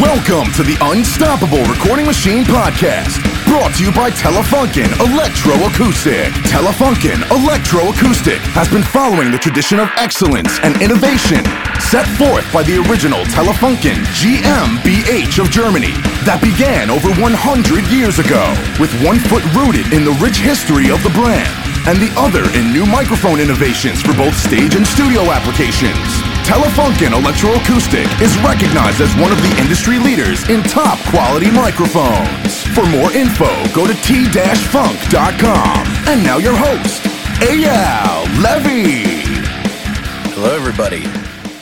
Welcome to the Unstoppable Recording Machine Podcast, brought to you by Telefunken Electroacoustic. Telefunken Electroacoustic has been following the tradition of excellence and innovation set forth by the original Telefunken GmbH of Germany that began over 100 years ago, with one foot rooted in the rich history of the brand and the other in new microphone innovations for both stage and studio applications. Telefunken Electroacoustic is recognized as one of the industry leaders in top quality microphones. For more info, go to t-funk.com. And now your host, Eyal Levi. Hello, everybody.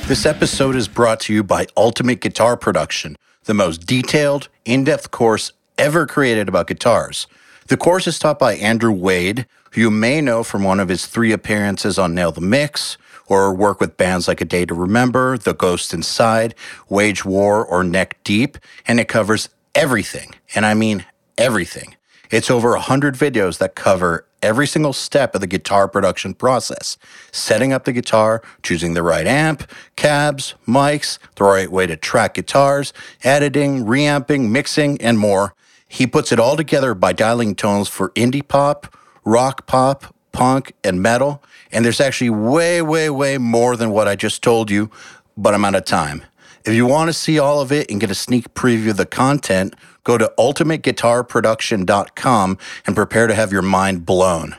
This episode is brought to you by Ultimate Guitar Production, the most detailed, in depth course ever created about guitars. The course is taught by Andrew Wade, who you may know from one of his three appearances on Nail the Mix, or work with bands like A Day to Remember, The Ghost Inside, Wage War, or Neck Deep, and it covers everything. And I mean everything. It's over 100 videos that cover every single step of the guitar production process setting up the guitar, choosing the right amp, cabs, mics, the right way to track guitars, editing, reamping, mixing, and more. He puts it all together by dialing tones for indie pop, rock pop, punk, and metal. And there's actually way, way, way more than what I just told you, but I'm out of time. If you want to see all of it and get a sneak preview of the content, go to ultimateguitarproduction.com and prepare to have your mind blown.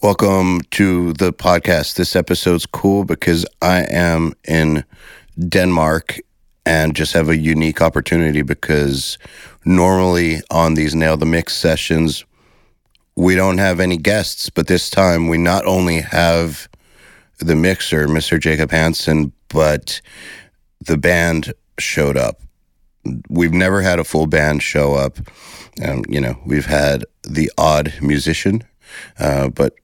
Welcome to the podcast. This episode's cool because I am in Denmark and just have a unique opportunity because normally on these Nail the Mix sessions, we don't have any guests, but this time we not only have the mixer, Mr. Jacob Hansen, but the band showed up. We've never had a full band show up. Um, you know, we've had the odd musician, uh, but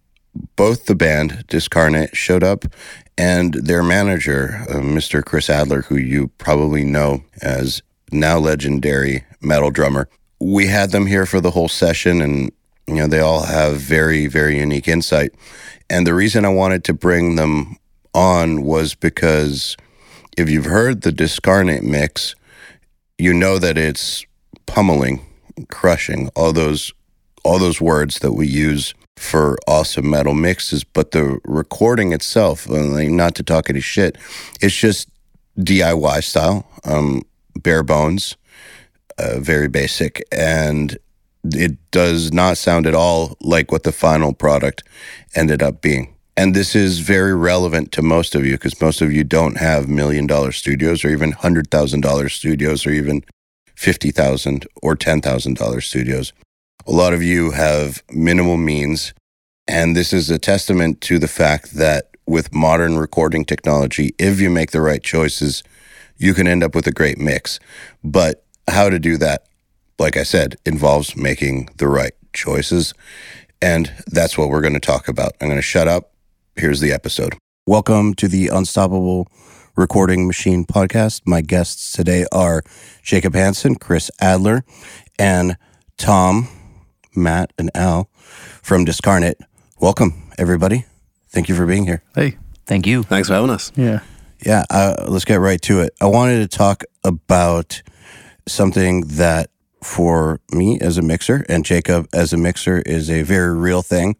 both the band, Discarnate, showed up, and their manager, uh, Mr. Chris Adler, who you probably know as now legendary metal drummer. We had them here for the whole session, and you know, they all have very, very unique insight. And the reason I wanted to bring them on was because if you've heard the Discarnate mix, you know that it's pummeling, crushing, all those all those words that we use for awesome metal mixes, but the recording itself, not to talk any shit, it's just DIY style, um, bare bones, uh, very basic, and it does not sound at all like what the final product ended up being. And this is very relevant to most of you because most of you don't have million dollar studios or even hundred thousand dollar studios or even fifty thousand or ten thousand dollar studios. A lot of you have minimal means, and this is a testament to the fact that with modern recording technology, if you make the right choices, you can end up with a great mix. But how to do that? like I said, involves making the right choices. And that's what we're going to talk about. I'm going to shut up. Here's the episode. Welcome to the Unstoppable Recording Machine podcast. My guests today are Jacob Hansen, Chris Adler, and Tom, Matt, and Al from Discarnate. Welcome, everybody. Thank you for being here. Hey, thank you. Thanks for having us. Yeah. Yeah, uh, let's get right to it. I wanted to talk about something that for me as a mixer and Jacob as a mixer is a very real thing,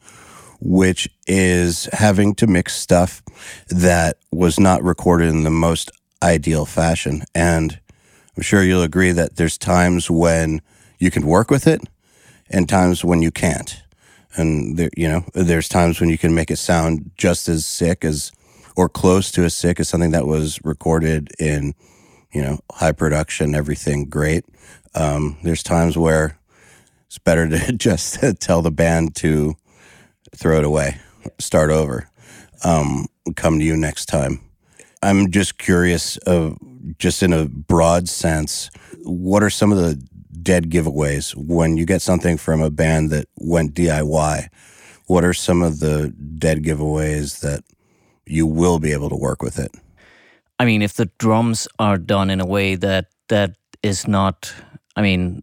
which is having to mix stuff that was not recorded in the most ideal fashion. And I'm sure you'll agree that there's times when you can work with it and times when you can't. And there, you know, there's times when you can make it sound just as sick as or close to as sick as something that was recorded in, you know, high production, everything great. Um, there's times where it's better to just tell the band to throw it away, start over, um, come to you next time. I'm just curious, just in a broad sense, what are some of the dead giveaways when you get something from a band that went DIY? What are some of the dead giveaways that you will be able to work with it? I mean, if the drums are done in a way that that is not I mean,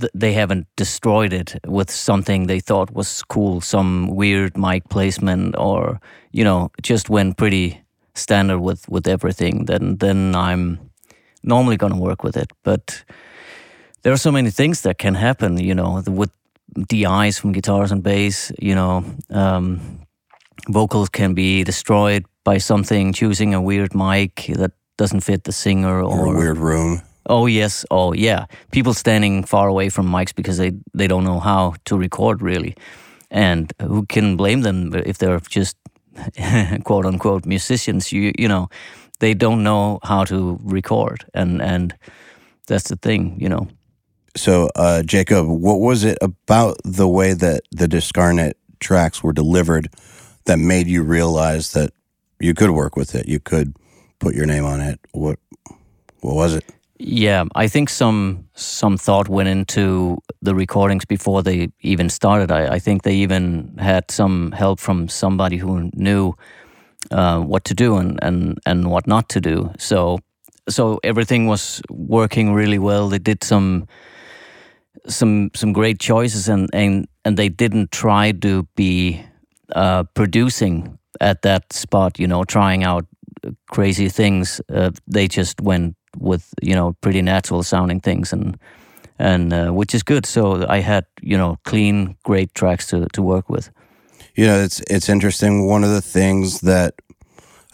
th- they haven't destroyed it with something they thought was cool, some weird mic placement, or you know, just went pretty standard with with everything. Then then I'm normally going to work with it. But there are so many things that can happen, you know, with DIs from guitars and bass, you know, um, vocals can be destroyed by something choosing a weird mic that doesn't fit the singer or, or a weird room. Oh yes, oh yeah. People standing far away from mics because they they don't know how to record really, and who can blame them if they're just quote unquote musicians? You you know, they don't know how to record, and and that's the thing, you know. So, uh, Jacob, what was it about the way that the Discarnate tracks were delivered that made you realize that you could work with it? You could put your name on it. What what was it? Yeah, I think some some thought went into the recordings before they even started. I, I think they even had some help from somebody who knew uh, what to do and, and and what not to do. So so everything was working really well. They did some some some great choices and and and they didn't try to be uh, producing at that spot. You know, trying out crazy things. Uh, they just went with you know pretty natural sounding things and and uh, which is good. So I had you know clean, great tracks to to work with. You know, it's it's interesting. One of the things that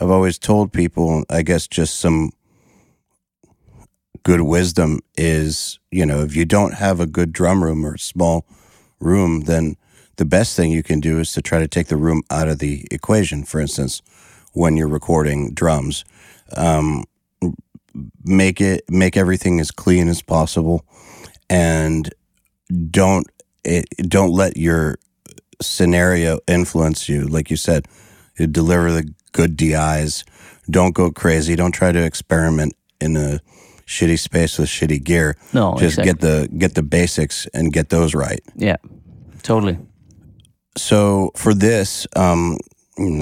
I've always told people, I guess, just some good wisdom is, you know, if you don't have a good drum room or small room, then the best thing you can do is to try to take the room out of the equation. For instance, when you're recording drums, um, make it make everything as clean as possible, and don't it, don't let your scenario influence you. Like you said, you deliver the good DIs. Don't go crazy. Don't try to experiment in a shitty space with shitty gear. No, just exactly. get the get the basics and get those right. Yeah, totally. So for this, um,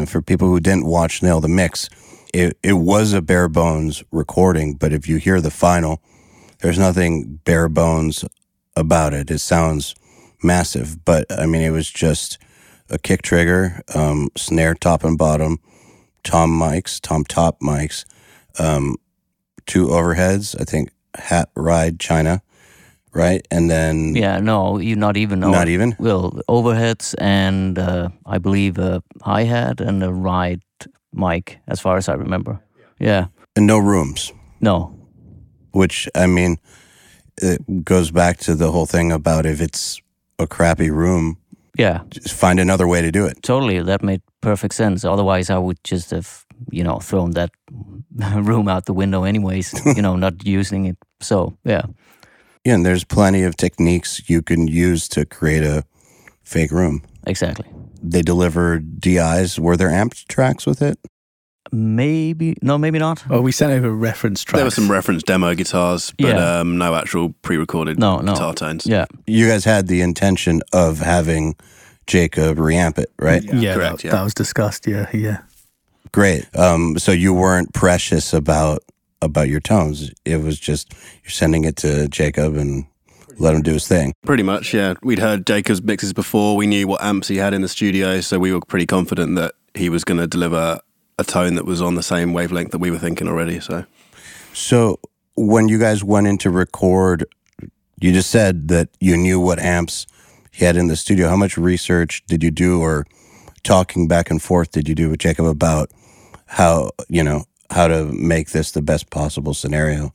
for people who didn't watch Nail the Mix, it, it was a bare bones recording, but if you hear the final, there's nothing bare bones about it. It sounds massive, but I mean, it was just a kick trigger, um, snare top and bottom, tom mics, tom top mics, um, two overheads, I think hat ride China, right? And then Yeah, no, you not even. Not even? Well, overheads and uh, I believe a hi hat and a ride mic, as far as I remember. Yeah, and no rooms. no, which I mean, it goes back to the whole thing about if it's a crappy room, yeah, just find another way to do it. totally. That made perfect sense. Otherwise, I would just have you know thrown that room out the window, anyways. you know, not using it. So yeah, Yeah, and there's plenty of techniques you can use to create a fake room. exactly. They delivered DIs. Were there amp tracks with it? Maybe no, maybe not. Well, we sent over reference tracks. There were some reference demo guitars, but Yeah. um, no actual pre-recorded No, no. guitar tones. Yeah, You guys had the intention of having Jacob reamp it, right? yeah, correct, that, yeah. that was discussed. Yeah, yeah. Great. Um, so you weren't precious about about your tones. It was just you're sending it to Jacob and let him do his thing. Pretty much, yeah. We'd heard Jacob's mixes before. We knew what amps he had in the studio, so we were pretty confident that he was going to deliver a tone that was on the same wavelength that we were thinking already. So So when you guys went in to record, you just said that you knew what amps he had in the studio. How much research did you do, or talking back and forth did you do with Jacob about how you know how to make this the best possible scenario?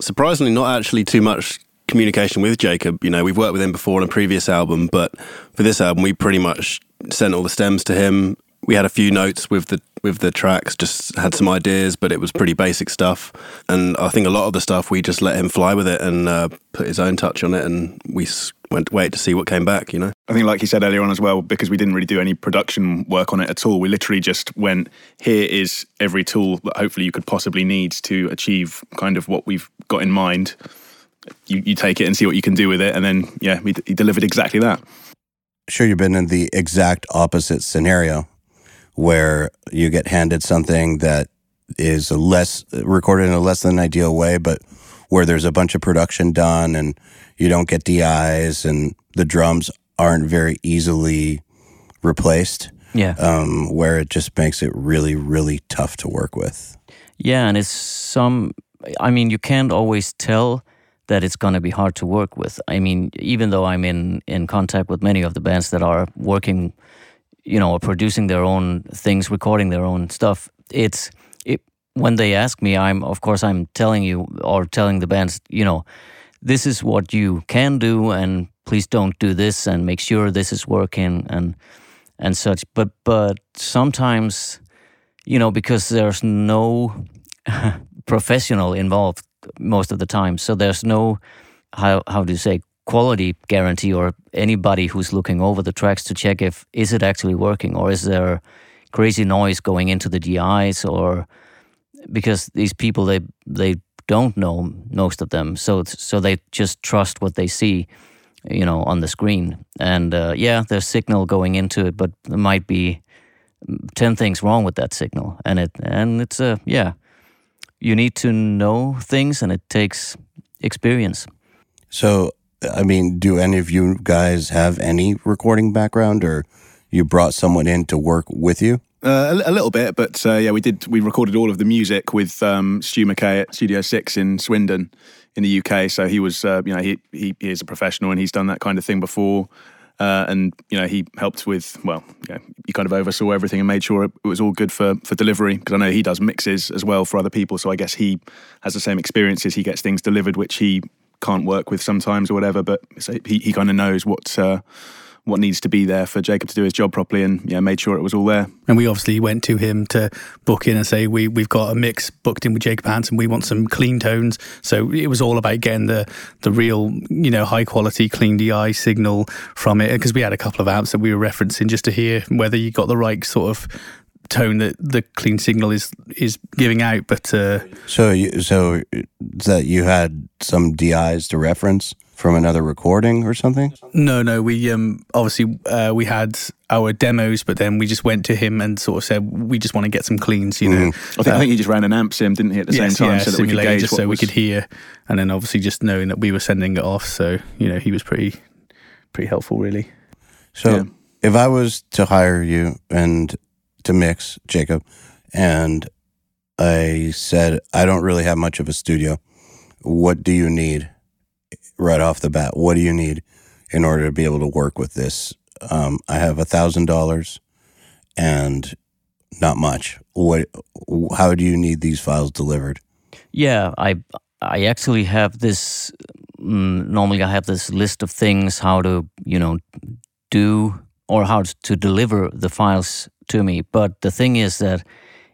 surprisingly, not actually too much communication with Jacob. You know, we've worked with him before on a previous album, but for this album, we pretty much sent all the stems to him. We had a few notes with the with the tracks, just had some ideas, but it was pretty basic stuff. And I think a lot of the stuff we just let him fly with it and uh, put his own touch on it, and we went to wait to see what came back. You know. I think, like you said earlier on as well, because we didn't really do any production work on it at all. We literally just went, here is every tool that hopefully you could possibly need to achieve kind of what we've got in mind. You, you take it and see what you can do with it. And then, yeah, we, he delivered exactly that. Sure, you've been in the exact opposite scenario where you get handed something that is a less recorded in a less than ideal way, but where there's a bunch of production done and you don't get DIs and the drums aren't very easily replaced, yeah. um, where it just makes it really, really tough to work with. Yeah, and it's some I mean, you can't always tell that it's going to be hard to work with. I mean, even though I'm in in contact with many of the bands that are working, you know, are producing their own things, recording their own stuff, it's it, when they ask me, I'm of course I'm telling you or telling the bands, you know, this is what you can do, and please don't do this, and make sure this is working, and and such. But but sometimes, you know, because there's no professional involved most of the time, so there's no how how do you say quality guarantee or anybody who's looking over the tracks to check if is it actually working or is there crazy noise going into the DIs or because these people they they don't know most of them. So so they just trust what they see you know on the screen. And uh, yeah there's signal going into it but there might be 10 things wrong with that signal. And it and it's a uh, yeah you need to know things and it takes experience. So i mean do any of you guys have any recording background or you brought someone in to work with you uh, a, a, little bit, but uh, yeah, we did. We recorded all of the music with um, Stu McKay at Studio Six in Swindon, in the UK. So he was, uh, you know, he, he, he is a professional and he's done that kind of thing before. Uh, and you know, he helped with well, you know, he kind of oversaw everything and made sure it, it was all good for for delivery. Because I know he does mixes as well for other people, so I guess he has the same experiences. He gets things delivered which he can't work with sometimes or whatever, but he he kind of knows what uh, what needs to be there for Jacob to do his job properly, and yeah, made sure it was all there. And we obviously went to him to book in and say we we've got a mix booked in with Jacob Hansen. We want some clean tones, so it was all about getting the the real you know high quality clean DI signal from it because we had a couple of amps that we were referencing just to hear whether you got the right sort of tone that the clean signal is is giving out. But uh, so you, so that you had some DIs to reference from another recording or something? No, no. We um, obviously uh, we had our demos, but then we just went to him and sort of said we just want to get some cleans. You know, mm. I, think, uh, I think he just ran an amp sim, didn't he, at the yes, same time, yeah, so that we could gauge just so was... we could hear, and then obviously just knowing that we were sending it off. So you know, he was pretty pretty helpful, really. So yeah. if I was to hire you and to mix Jacob, and I said I don't really have much of a studio, what do you need? right off the bat. What do you need in order to be able to work with this? Um, I have a thousand dollars and not much. What? How do you need these files delivered? Yeah, I I actually have this. Mm, normally, I have this list of things how to you know do or how to deliver the files to me. But the thing is that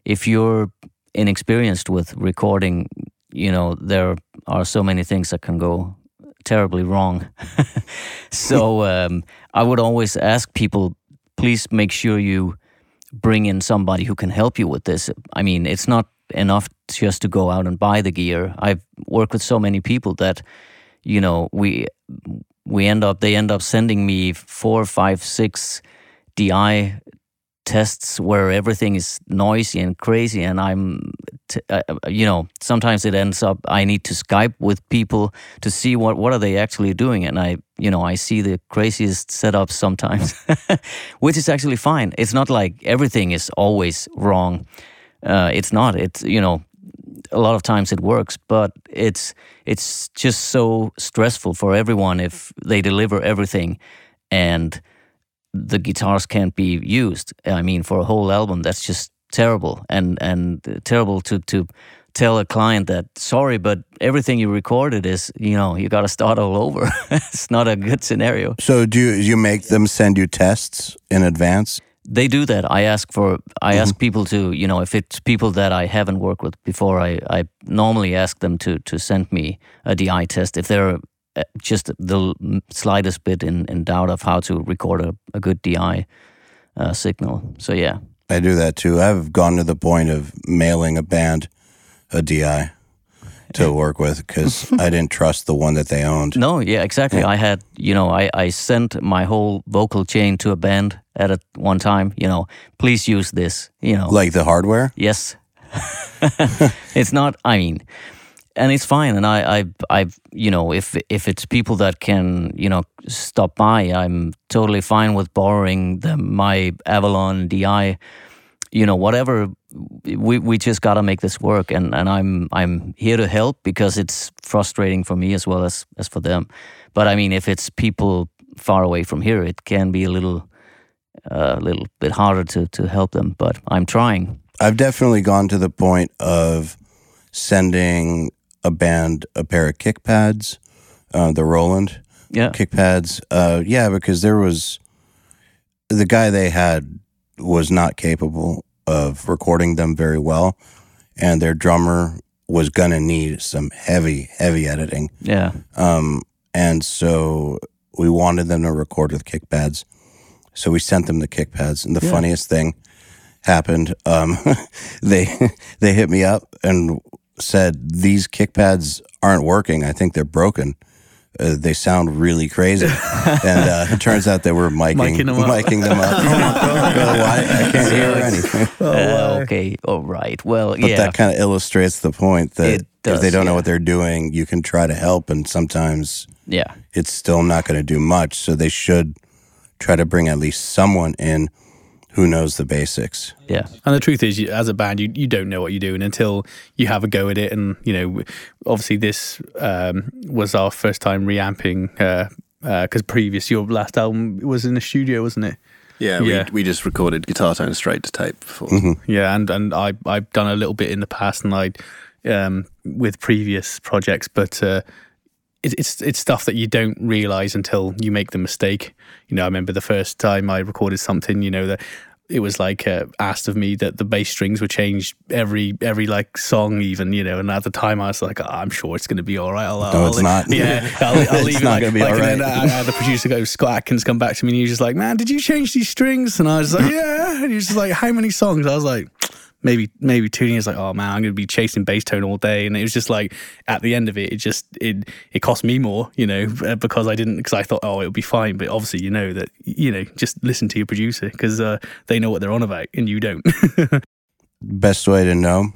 if you're inexperienced with recording, you know there are so many things that can go terribly wrong. so um, I would always ask people, please make sure you bring in somebody who can help you with this. I mean, it's not enough just to go out and buy the gear. I've worked with so many people that, you know, we we end up they end up sending me four, five, six DI tests where everything is noisy and crazy and i'm t- uh, uh, you know sometimes it ends up i need to skype with people to see what what are they actually doing and i you know i see the craziest setups sometimes which is actually fine. It's not like everything is always wrong. Uh, it's not. It's you know a lot of times it works but it's it's just so stressful for everyone if they deliver everything and the guitars can't be used. I mean, for a whole album, that's just terrible and and terrible to to tell a client that sorry, but everything you recorded is you know you got to start all over. it's not a good scenario. So do you, you make them send you tests in advance? They do that. I ask for I mm-hmm. ask people to you know if it's people that I haven't worked with before. I I normally ask them to to send me a DI test if they're just the slightest bit in, in doubt of how to record a, a good DI uh, signal. So yeah, I do that too. I've gone to the point of mailing a band a DI to work with because I didn't trust the one that they owned. No, yeah, exactly. Yeah. I had, you know, I, I sent my whole vocal chain to a band at a, one time, you know, please use this, you know. Like the hardware? Yes. it's not, I mean, and it's fine. And I, I, I, you know, if if it's people that can, you know, stop by, I'm totally fine with borrowing them my Avalon DI you know, whatever. We we just got to make this work, and and I'm I'm here to help because it's frustrating for me as well as as for them. But I mean, if it's people far away from here, it can be a little a little bit harder to to help them. But I'm trying. I've definitely gone to the point of sending a band a pair of kick pads, uh, the Roland Yeah. kick pads. Uh, yeah, because there was the guy they had was not capable of recording them very well, and their drummer was gonna need some heavy, heavy editing. Yeah. Um, and so we wanted them to record with kick pads. So we sent them the kick pads. And the Yeah. funniest thing happened. Um, they they hit me up and said these kick pads aren't working. I think they're broken. Uh, they sound really crazy. and uh, it turns out they were miking, Miking them up. miking them up. Oh, why? I can't hear anything. Uh, okay. All right. Well, But yeah. that kind of illustrates the point that It if they don't know what they're doing, you can try to help, and sometimes yeah. it's still not going to do much. So they should try to bring at least someone in who knows the basics. Yeah. And the truth is, you, as a band, you, you don't know what you're doing until you have a go at it. And, you know, obviously this um, was our first time reamping because previous, your last album was in the studio, wasn't it? Yeah, Yeah. We, we just recorded guitar Tone straight to tape before. Yeah, and and I I've done a little bit in the past, and I um with previous projects, but uh, it, it's it's stuff that you don't realize until you make the mistake. You know, I remember the first time I recorded something. You know that. It was like uh, asked of me that the bass strings were changed every every like song, even you know. And at the time, I was like, "Oh, "I'm sure it's going to be all right." I'll, No, I'll, it's not. Yeah, I'll, I'll It's leave it not like, gonna be like, all and then right. I had the producer go, Scott Atkins, come back to me, and he was just like, "Man, did you change these strings?" And I was like, "Yeah." And he was just like, "How many songs?" I was like, "Maybe, maybe two." And he was like, "Oh man, I'm going to be chasing bass tone all day." And it was just like, at the end of it, it just it it cost me more, you know, uh, because I didn't because I thought, oh, it'll be fine. But obviously, you know that you know, just listen to your producer because uh, they know what they're on about, and you don't. Best way to know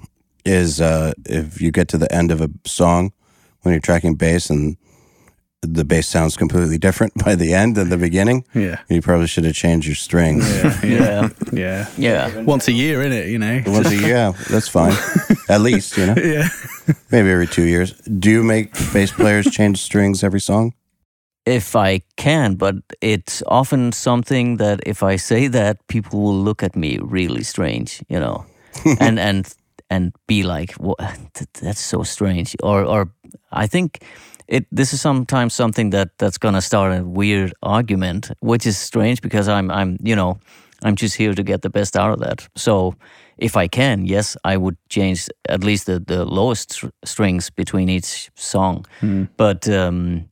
is uh, if you get to the end of a song when you're tracking bass and the bass sounds completely different by the end than the beginning. yeah, You probably should have changed your strings. Yeah. yeah. Yeah. Once a year, in it, you know. Once a year, that's fine. At least, you know, yeah. maybe every two years. Do you make bass players change strings every song? if I can, but it's often something that if I say that, people will look at me really strange, you know, and and and be like, "What? That's so strange." Or or I think it. This is sometimes something that that's gonna start a weird argument, which is strange because I'm I'm you know I'm just here to get the best out of that. So. If I can, yes, I would change at least the, the lowest str- strings between each song. But um,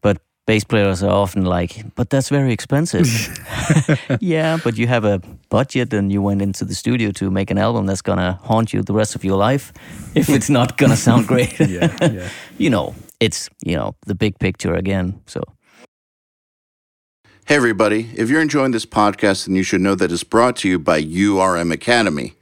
but bass players are often like, but that's very expensive. yeah, but you have a budget and you went into the studio to make an album that's gonna haunt you the rest of your life if it's not gonna sound great. yeah, yeah. you know, it's you know the big picture again. So Hey, everybody. If you're enjoying this podcast, then you should know that it's brought to you by URM Academy.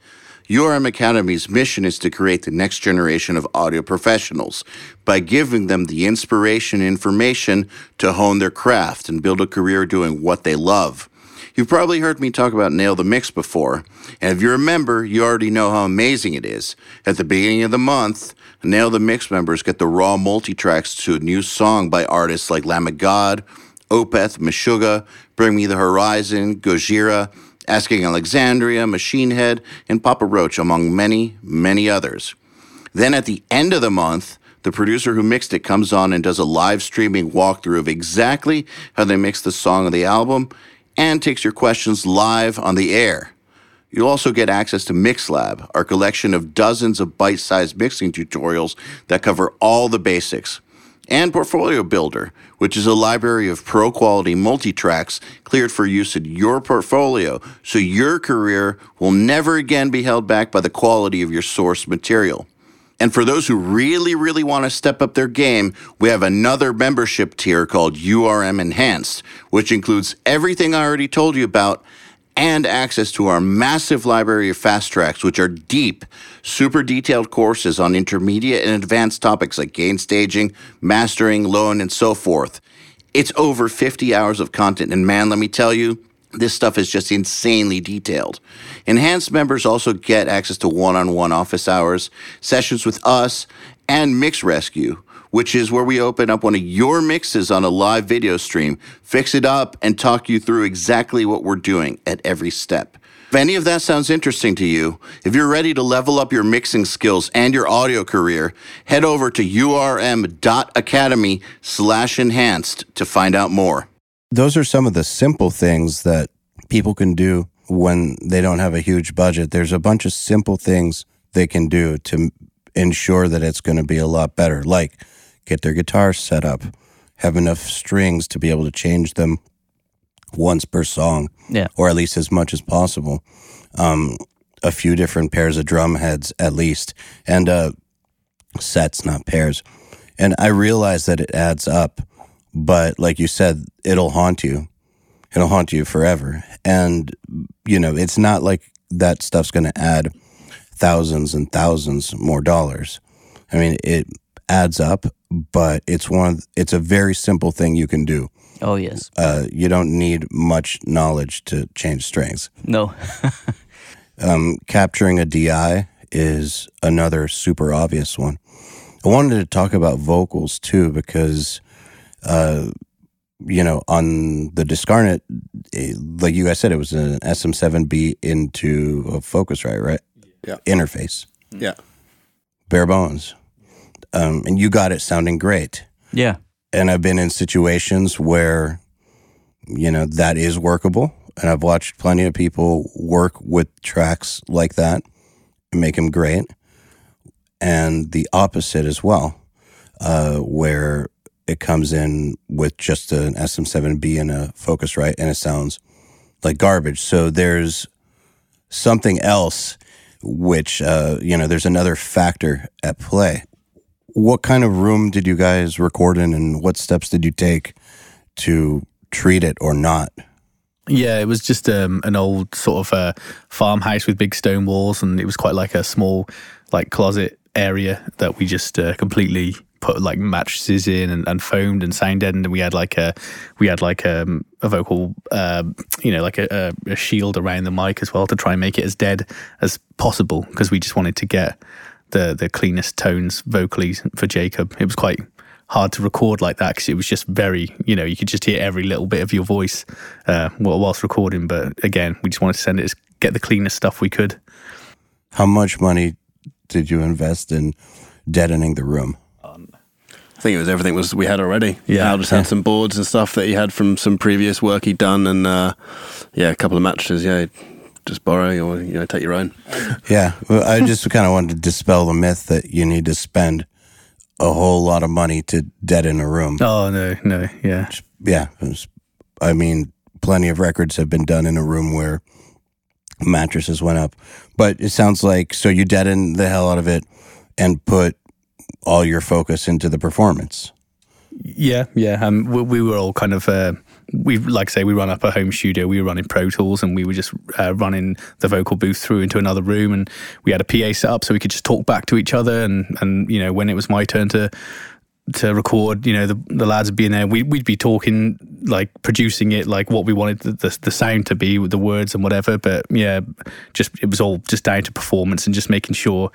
URM Academy's mission is to create the next generation of audio professionals by giving them the inspiration and information to hone their craft and build a career doing what they love. You've probably heard me talk about Nail the Mix before, and if you're a member, you already know how amazing it is. At the beginning of the month, Nail the Mix members get the raw multi-tracks to a new song by artists like Lamb of God, Opeth, Meshuggah, Bring Me the Horizon, Gojira, Asking Alexandria, Machine Head, and Papa Roach, among many, many others. Then at the end of the month, the producer who mixed it comes on and does a live streaming walkthrough of exactly how they mixed the song of the album and takes your questions live on the air. You'll also get access to MixLab, our collection of dozens of bite sized mixing tutorials that cover all the basics. And Portfolio Builder, which is a library of pro quality multi tracks cleared for use in your portfolio so your career will never again be held back by the quality of your source material. And for those who really, really want to step up their game, we have another membership tier called URM Enhanced, which includes everything I already told you about and access to our massive library of fast tracks, which are deep, super detailed courses on intermediate and advanced topics like gain staging, mastering, loan, and so forth. It's over 50 hours of content, and man, let me tell you, This stuff is just insanely detailed. Enhanced members also get access to one on one office hours, sessions with us, and Mix Rescue, which is where we open up one of your mixes on a live video stream, fix it up, and talk you through exactly what we're doing at every step. If any of that sounds interesting to you, if you're ready to level up your mixing skills and your audio career, head over to urm.academy slash enhanced to find out more. Those are some of the simple things that people can do when they don't have a huge budget. There's a bunch of simple things they can do to ensure that it's going to be a lot better, like get their guitar set up, have enough strings to be able to change them once per song, Yeah. or at least as much as possible. Um, a few different pairs of drum heads, at least, and uh, sets, not pairs. And I realize that it adds up, but like you said, it'll haunt you. It'll haunt you forever. And, you know, it's not like that stuff's going to add thousands and thousands more dollars. I mean, it adds up, but it's one, of, it's a very simple thing you can do. Oh yes. Uh, you don't need much knowledge to change strings. No. Um, capturing a DI is another super obvious one. I wanted to talk about vocals too because, uh, you know, on the Discarnate, eh, like you guys said, it was an SM7B into a Focusrite, right? Yeah. Interface, Yeah. bare bones. Um, and you got it sounding great. yeah. and I've been in situations where, you know, that is workable. And I've watched plenty of people work with tracks like that and make them great. And the opposite as well, uh, where it comes in with just an SM7B and a Focusrite and it sounds like garbage. So there's something else which, uh, you know, there's another factor at play. What kind of room did you guys record in and what steps did you take to treat it or not? Yeah, it was just um, an old sort of uh, farmhouse with big stone walls, and it was quite like a small, like closet area that we just uh, completely put like mattresses in and, and foamed and sound deadened, and we had like a we had like um, a vocal, uh, you know, like a, a, a shield around the mic as well to try and make it as dead as possible because we just wanted to get the the cleanest tones vocally for Jacob. It was quite hard to record like that because it was just very, you know, you could just hear every little bit of your voice uh, whilst recording. But again, we just wanted to send it as get the cleanest stuff we could. how much money did you invest in deadening the room I think it was everything was we had already. Yeah. Al just had some boards and stuff that he had from some previous work he'd done, and uh, yeah, a couple of mattresses. Yeah, just borrow or you know take your own. yeah well, i just kind of wanted to dispel the myth that you need to spend a whole lot of money to deaden a room Oh no, no, yeah, yeah it was- i mean plenty of records have been done in a room where mattresses went up but it sounds like so you deaden the hell out of it and put all your focus into the performance yeah, yeah. Um, we, we were all kind of. Uh, we like I say we run up a home studio. We were running Pro Tools and we were just uh, running the vocal booth through into another room, and we had a PA set up so we could just talk back to each other. And and you know when it was my turn to to record, you know the the lads would be in there. We we'd be talking like producing it like what we wanted the, the the sound to be with the words and whatever. But yeah, just it was all just down to performance and just making sure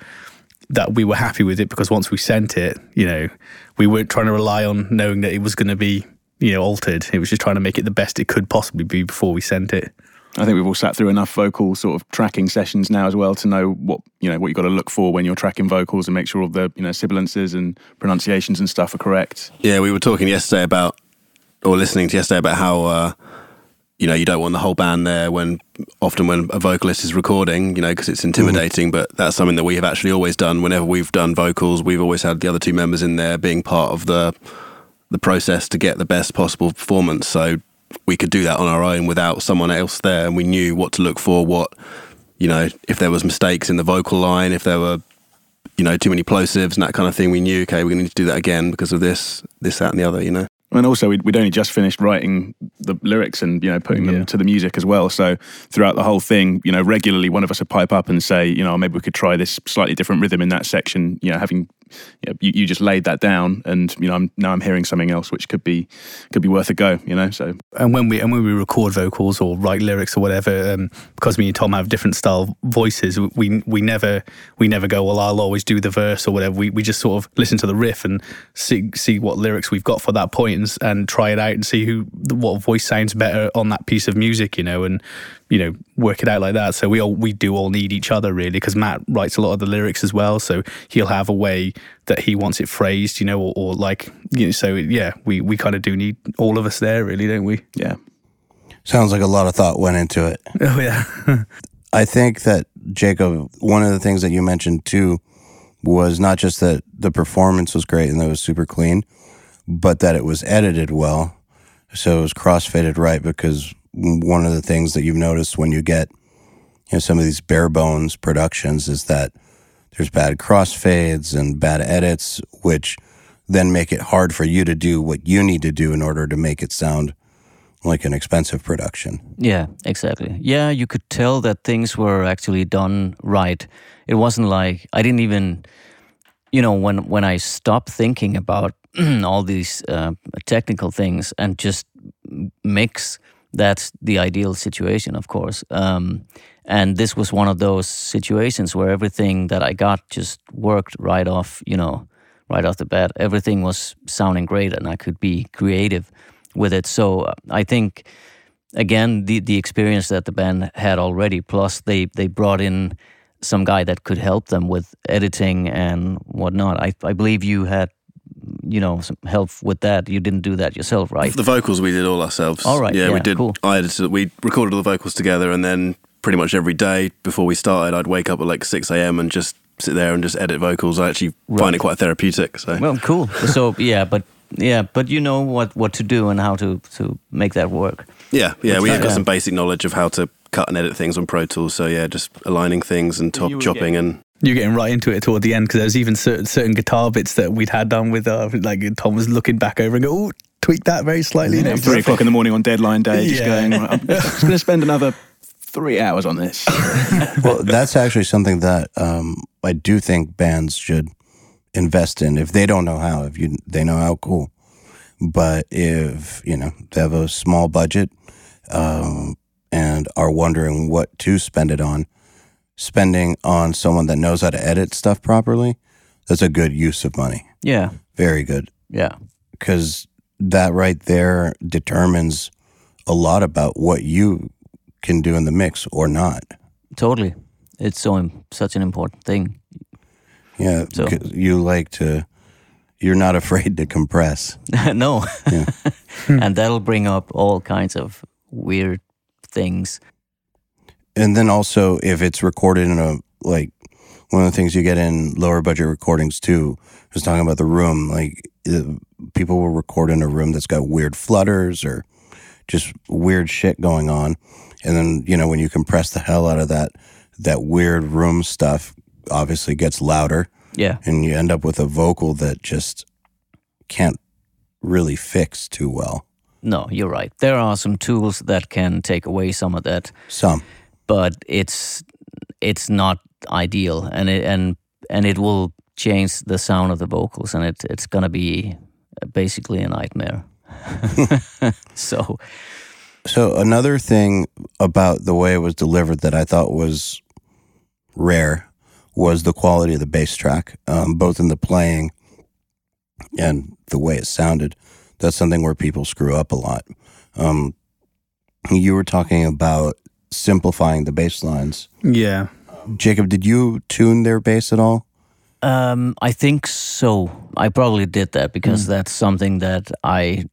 that we were happy with it because once we sent it, you know, we weren't trying to rely on knowing that it was going to be, you know, altered. It was just trying to make it the best it could possibly be before we sent it. I think we've all sat through enough vocal sort of tracking sessions now as well to know what you know what you've got to look for when you're tracking vocals and make sure all the you know sibilances and pronunciations and stuff are correct. Yeah, we were talking yesterday about, or listening to yesterday about how, uh, you know, you don't want the whole band there when often when a vocalist is recording, you know, because it's mm-hmm. intimidating. But that's something that we have actually always done. Whenever we've done vocals, we've always had the other two members in there being part of the the process to get the best possible performance. So we could do that on our own without someone else there, and we knew what to look for. What you know, if there was mistakes in the vocal line, if there were you know too many plosives and that kind of thing, we knew okay, we're going to need to do that again because of this, this, that, and the other. You know. And also, we'd, we'd only just finished writing the lyrics and you know putting Yeah. them to the music as well. So throughout the whole thing, you know, regularly one of us would pipe up and say, you know, oh, maybe we could try this slightly different rhythm in that section. You know, having yeah, you, you just laid that down, and you know, I'm now I'm hearing something else which could be could be worth a go. You know, so and when we and when we record vocals or write lyrics or whatever, um, because me and Tom have different style voices, we we never we never go. Well, I'll always do the verse or whatever. We we just sort of listen to the riff and see see what lyrics we've got for that point and, and try it out and see who what voice sounds better on that piece of music. You know, and you know work it out like that. So we all we do all need each other really because Matt writes a lot of the lyrics as well. So he'll have a way that he wants it phrased, you know, or, or like you know. So yeah, we we kind of do need all of us there, really, don't we? Yeah. Sounds like a lot of thought went into it. Oh yeah. I think that Jacob, one of the things that you mentioned too was not just that the performance was great and that it was super clean, but that it was edited well. So it was crossfaded right because one of the things that you've noticed when you get you know some of these bare bones productions is that there's bad crossfades and bad edits, which then make it hard for you to do what you need to do in order to make it sound like an expensive production. Yeah, exactly. Yeah, you could tell that things were actually done right. It wasn't like I didn't even, you know, when when I stopped thinking about all these uh, technical things and just mix. That's the ideal situation, of course. Um, and this was one of those situations where everything that I got just worked right off, you know, right off the bat. Everything was sounding great, and I could be creative with it. So uh, I think again the the experience that the band had already, plus they they brought in some guy that could help them with editing and whatnot. I I believe you had you know some help with that. You didn't do that yourself, right? The vocals we did all ourselves. All right, Yeah, yeah, we did. cool. I edited. We recorded all the vocals together, and then pretty much every day before we started, I'd wake up at like six a.m. and just sit there and just edit vocals. I actually find it quite therapeutic. So Well, cool. so yeah, but yeah, but you know what what to do and how to to make that work. yeah, yeah, we have got Yeah. some basic knowledge of how to cut and edit things on Pro Tools. So yeah, just aligning things and top You were chopping and You're getting right into it toward the end because there's even certain, certain guitar bits that we'd had done with, uh, like Tom was looking back over and go, oh, tweak that very slightly. you know, three o'clock in the morning on deadline day, just Yeah. going. "Right, I'm just going to spend another three hours on this. well, that's actually something that um, I do think bands should invest in. If they don't know how, if you they know how, cool. But if you know they have a small budget um, and are wondering what to spend it on, spending on someone that knows how to edit stuff properly, that's a good use of money. Yeah, Very good yeah, because that right there determines a lot about what you can do in the mix or not. totally. It's so such an important thing. Yeah, So- you like to. You're not afraid to compress. no, and that'll bring up all kinds of weird things. And then also, if it's recorded in a like one of the things you get in lower budget recordings too is talking about the room. Like people will record in a room that's got weird flutters or just weird shit going on, and then you know when you compress the hell out of that, that weird room stuff obviously gets louder, Yeah, and you end up with a vocal that just can't really fix too well. no, you're right. There are some tools that can take away some of that, Some. But it's it's not ideal, and it and and it will change the sound of the vocals, and it it's gonna be basically a nightmare. so So another thing about the way it was delivered that I thought was rare was the quality of the bass track, um, both in the playing and the way it sounded. That's something where people screw up a lot. Um, you were talking about simplifying the bass lines. Yeah. Jacob, did you tune their bass at all? Um, I think so. I probably did that because that's something that I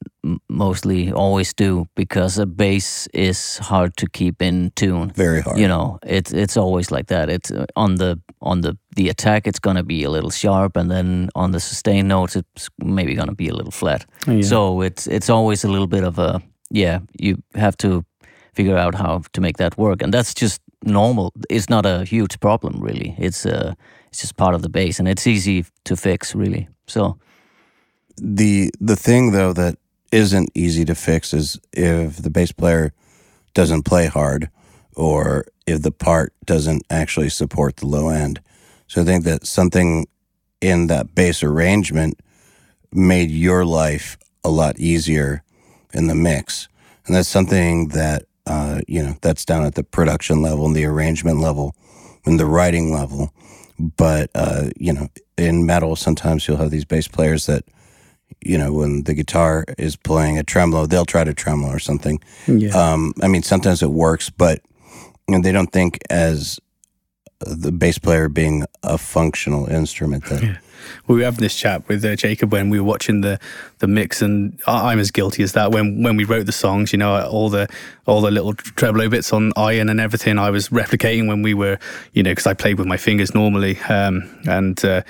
mostly always do because a bass is hard to keep in tune. Very hard. You know, it's it's always like that. It's uh, on the on the the attack. It's gonna be a little sharp, and then on the sustain notes, it's maybe gonna be a little flat. Yeah. So it's it's always a little bit of a yeah. You have to figure out how to make that work, and that's just normal. It's not a huge problem, really. It's uh it's just part of the bass, and it's easy to fix, really. So the the thing though that isn't easy to fix is if the bass player doesn't play hard or if the part doesn't actually support the low end. So I think that something in that bass arrangement made your life a lot easier in the mix. And that's something that, uh, you know, that's down at the production level and the arrangement level and the writing level. But, uh, you know, in metal, sometimes you'll have these bass players that, you know, when the guitar is playing a tremolo, they'll try to tremolo or something. Yeah. Um, I mean, sometimes it works, but you know, they don't think as the bass player being a functional instrument that we were having this chat with uh, Jacob when we were watching the the mix, and I- I'm as guilty as that. When when we wrote the songs, you know, all the all the little tremolo bits on iron and everything, I was replicating when we were, you know, because I played with my fingers normally, um, and. Uh,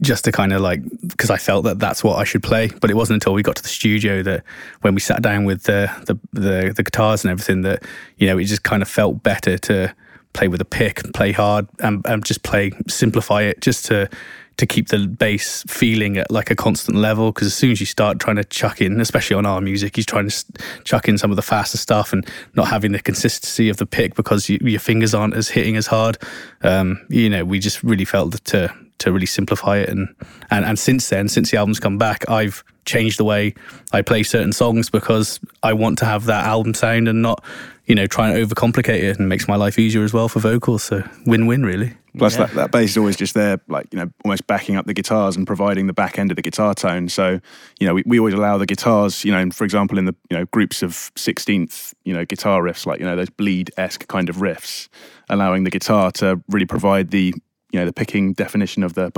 just to kind of like because I felt that that's what I should play, but it wasn't until we got to the studio that when we sat down with the the the, the guitars and everything that you know it just kind of felt better to play with a pick, play hard, and, and just play simplify it just to to keep the bass feeling at like a constant level. Because as soon as you start trying to chuck in, especially on our music, he's trying to chuck in some of the faster stuff and not having the consistency of the pick because you, your fingers aren't as hitting as hard. Um, you know, we just really felt that to to really simplify it and, and and since then, since the album's come back, I've changed the way I play certain songs because I want to have that album sound and not, you know, trying to overcomplicate it and makes my life easier as well for vocals. So win-win really. Plus, that, that bass is always just there, like, you know, almost backing up the guitars and providing the back end of the guitar tone. So, you know, we, we always allow the guitars, you know, for example, in the, you know, groups of 16th, you know, guitar riffs, like, you know, those bleed esque kind of riffs, allowing the guitar to really provide the, you know, the picking definition of the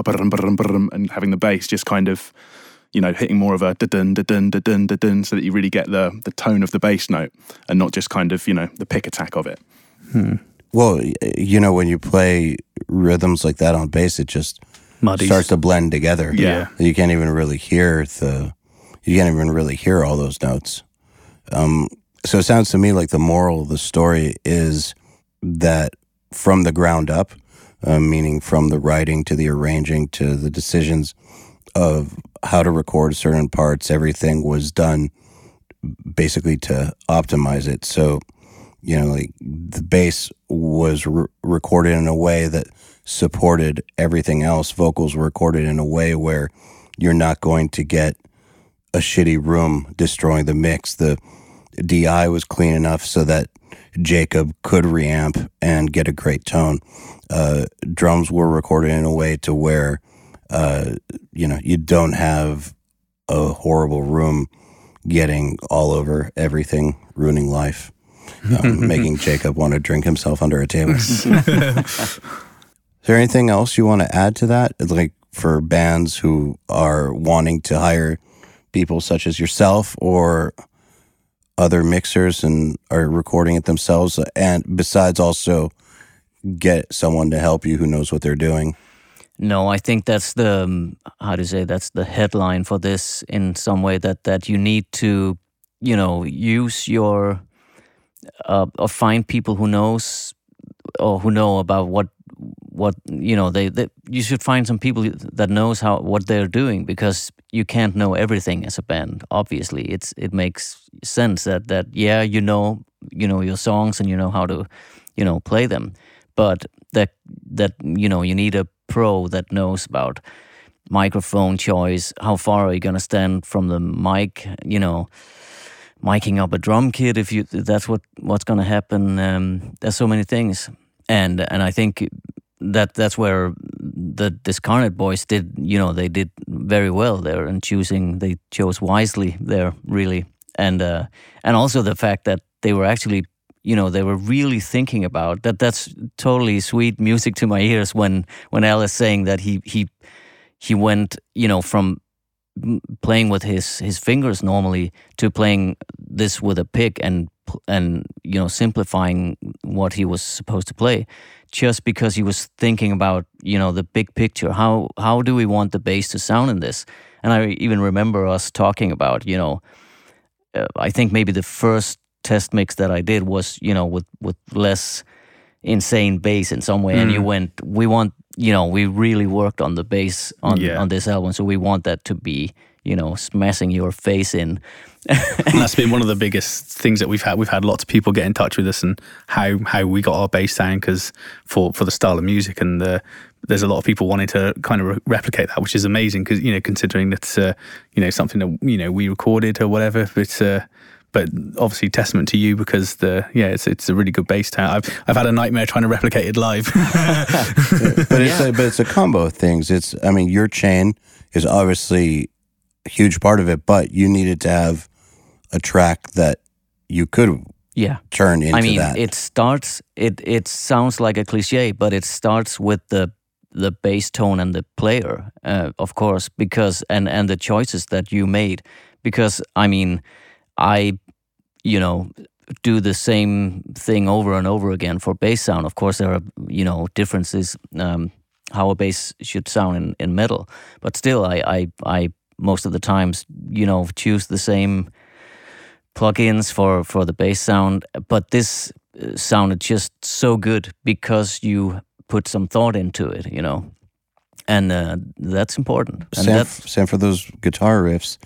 and having the bass just kind of, you know, hitting more of a da-dun, da-dun, da-dun, da-dun, so that you really get the, the tone of the bass note and not just kind of, you know, the pick attack of it. well y- you know when you play rhythms like that on bass it just Muddies. starts to blend together Yeah. you can't even really hear the you can't even really hear all those notes um, so it sounds to me like the moral of the story is that from the ground up uh, meaning from the writing to the arranging to the decisions of how to record certain parts everything was done basically to optimize it so you know, like the bass was re- recorded in a way that supported everything else. Vocals were recorded in a way where you're not going to get a shitty room destroying the mix. The DI was clean enough so that Jacob could reamp and get a great tone. Uh, drums were recorded in a way to where, uh, you know, you don't have a horrible room getting all over everything, ruining life um, making Jacob want to drink himself under a table. Is there anything else you want to add to that? Like for bands who are wanting to hire people such as yourself or other mixers and are recording it themselves, and besides also get someone to help you who knows what they're doing. No, I think that's the um, how to say that's the headline for this in some way that that you need to you know use your uh, or find people who knows or who know about what what you know they, they you should find some people that knows how what they're doing because you can't know everything as a band obviously. It's it makes sense that that yeah you know you know your songs and you know how to you know play them. But that that you know you need a pro that knows about microphone choice how far are you going to stand from the mic you know miking up a drum kit if you that's what what's going to happen um, there's so many things. And and i think that that's where the discarnate boys did you know they did very well there and choosing they chose wisely there really. And uh and also the fact that they were actually you know they were really thinking about that that's totally sweet music to my ears when when Al is saying that he he he went you know from playing with his his fingers normally to playing this with a pick and and you know simplifying what he was supposed to play just because he was thinking about you know the big picture. How how do we want the bass to sound in this? And i even remember us talking about you know uh, i think maybe the first test mix that i did was you know with with less insane bass in some way, and you Mm. went, we want, you know, we really worked on the bass on Yeah. on this album, so we want that to be, you know, smashing your face in. and that's been one of the biggest things that we've had. We've had lots of people get in touch with us and how how we got our bass sound because for for the style of music and the, there's a lot of people wanting to kind of re- replicate that, which is amazing because you know considering that's uh, you know something that you know we recorded or whatever. But uh, but obviously testament to you because the yeah it's it's a really good bass sound. I've I've had a nightmare trying to replicate it live. but it's a, but it's a combo of things. It's I mean your chain is obviously a huge part of it, but you needed to have a track that you could Yeah. turn into I mean, that. it starts. It it sounds like a cliche, but it starts with the the bass tone and the player, uh, of course, because and and the choices that you made. Because I mean, I, you know, do the same thing over and over again for bass sound. Of course, there are you know differences um, how a bass should sound in, in metal, but still, I, I I most of the times you know choose the same plugins for for the bass sound but this uh, sounded just so good because you put some thought into it you know and uh, that's important and same, that's same for those guitar riffs.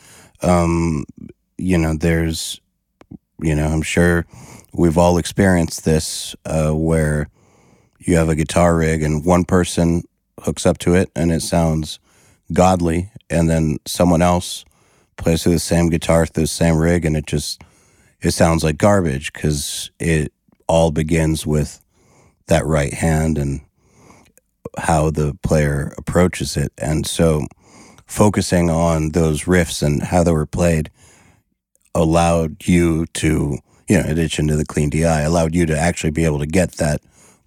Um, you know, there's, you know, I'm sure we've all experienced this uh, where you have a guitar rig and one person hooks up to it and it sounds godly, and then someone else plays through the same guitar through the same rig and it just it sounds like garbage because it all begins with that right hand and how the player approaches it. And so focusing on those riffs and how they were played allowed you to, you know, in addition to the clean DI, allowed you to actually be able to get that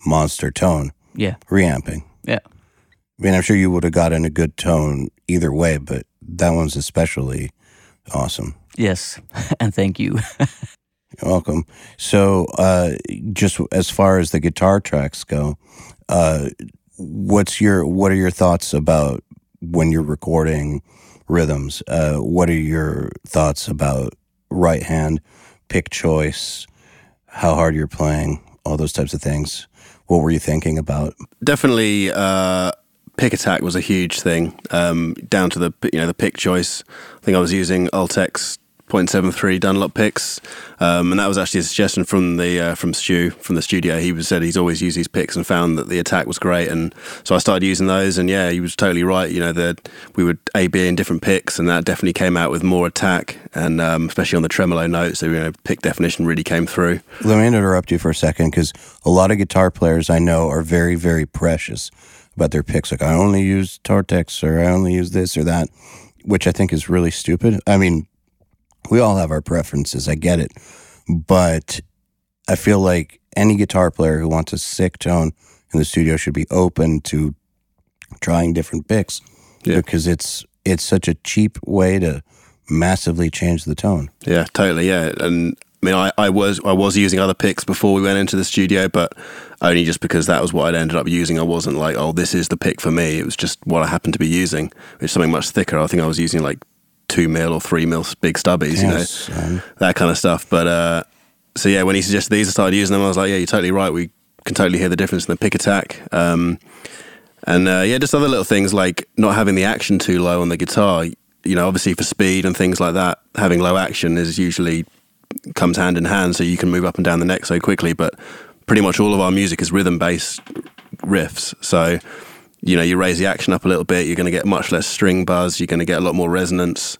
monster tone yeah reamping. yeah I mean, I'm sure you would have gotten a good tone either way, but that one's especially awesome. yes and thank you You're welcome. So, uh, just as far as the guitar tracks go, uh, what's your what are your thoughts about when you're recording rhythms? Uh, what are your thoughts about right hand pick choice, how hard you're playing, all those types of things? What were you thinking about? Definitely, uh, pick attack was a huge thing. Um, down to the you know the pick choice. I think I was using Ultex 0.73 Dunlop picks, um, and that was actually a suggestion from the uh, from Stu from the studio. He was said he's always used these picks and found that the attack was great, and so I started using those. And yeah, he was totally right. You know that we would A B in different picks, and that definitely came out with more attack, and um, especially on the tremolo notes. So you know, pick definition really came through. Let me interrupt you for a second because a lot of guitar players I know are very, very precious about their picks. Like, I only use Tortex or I only use this or that, which I think is really stupid. I mean, we all have our preferences. I get it. But I feel like any guitar player who wants a sick tone in the studio should be open to trying different picks Yeah. because it's it's such a cheap way to massively change the tone. Yeah, totally. Yeah, and I mean, I, I was I was using other picks before we went into the studio, but only just because that was what I'd ended up using. I wasn't like, oh, this is the pick for me. It was just what I happened to be using, which is something much thicker. I think I was using like two mil or three mil big stubbies, you know, um, that kind of stuff. But uh, so yeah, when he suggested these, I started using them. I was like, yeah, you're totally right. We can totally hear the difference in the pick attack. Um, and uh, yeah, just other little things like not having the action too low on the guitar. You know, obviously for speed and things like that, having low action is usually comes hand in hand, so you can move up and down the neck so quickly. But pretty much all of our music is rhythm based riffs, so you know you raise the action up a little bit, you're going to get much less string buzz, you're going to get a lot more resonance,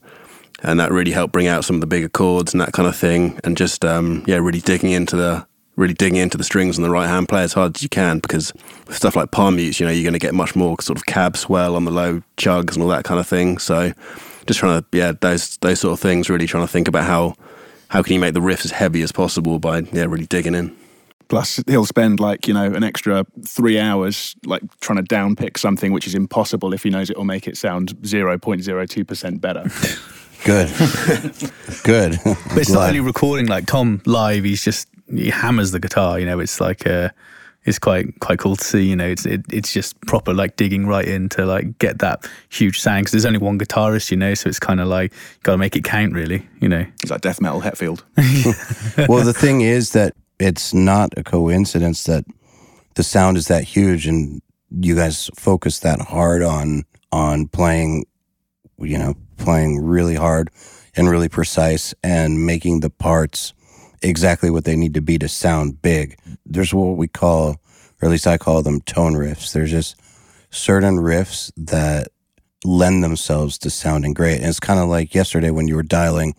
and that really helped bring out some of the bigger chords and that kind of thing, and just um, yeah, really digging into the really digging into the strings on the right hand play as hard as you can because with stuff like palm mutes, you know, you're going to get much more sort of cab swell on the low chugs and all that kind of thing. So just trying to yeah, those those sort of things, really trying to think about how how can you make the riff as heavy as possible by yeah, really digging in. Plus, he'll spend like you know an extra three hours like trying to downpick something which is impossible if he knows it will make it sound zero point zero two percent better. good. good. But it's not only recording like Tom live. He's just he hammers the guitar. You know, it's like uh, it's quite quite cool to see. You know, it's it, it's just proper like digging right in to like get that huge sound. Because there's only one guitarist, you know, so it's kind of like got to make it count, really. You know, It's like death metal Hetfield. well, the thing is that it's not a coincidence that the sound is that huge and you guys focus that hard on on playing you know playing really hard and really precise and making the parts exactly what they need to be to sound big. There's what we call or at least I call them tone riffs. There's just certain riffs that lend themselves to sounding great. And it's kind of like yesterday when you were dialing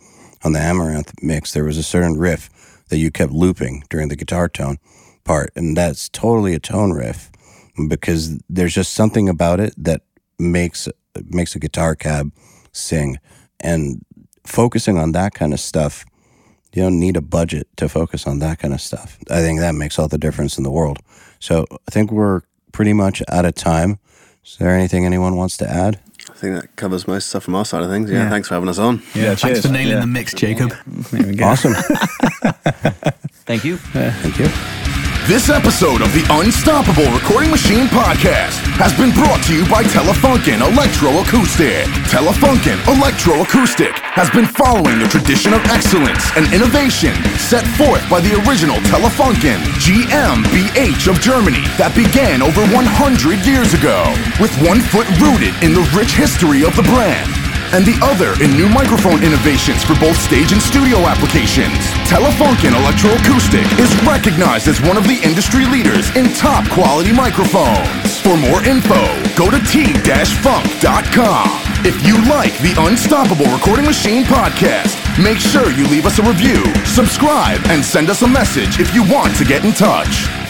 on the amaranth mix there was a certain riff that you kept looping during the guitar tone part. And that's totally a tone riff because there's just something about it that makes makes a guitar cab sing and focusing on that kind of stuff you don't need a budget to focus on that kind of stuff i think that makes all the difference in the world so i think we're pretty much out of time is there anything anyone wants to add I think that covers most stuff from our side of things. Yeah, Yeah. thanks for having us on. Yeah, Thanks for nailing Yeah. the mix, Jacob. There we go. awesome Thank you. thank you This episode of the Unstoppable Recording Machine podcast has been brought to you by Telefunken Electroacoustic. Telefunken Electroacoustic has been following the tradition of excellence and innovation set forth by the original Telefunken GmbH of Germany that began over 100 years ago, with one foot rooted in the rich history of the brand and the other in new microphone innovations for both stage and studio applications. Telefunken Electroacoustic is recognized as one of the industry leaders in top quality microphones. For more info, go to t-funk.com. If you like the Unstoppable Recording Machine podcast, make sure you leave us a review, subscribe, and send us a message if you want to get in touch.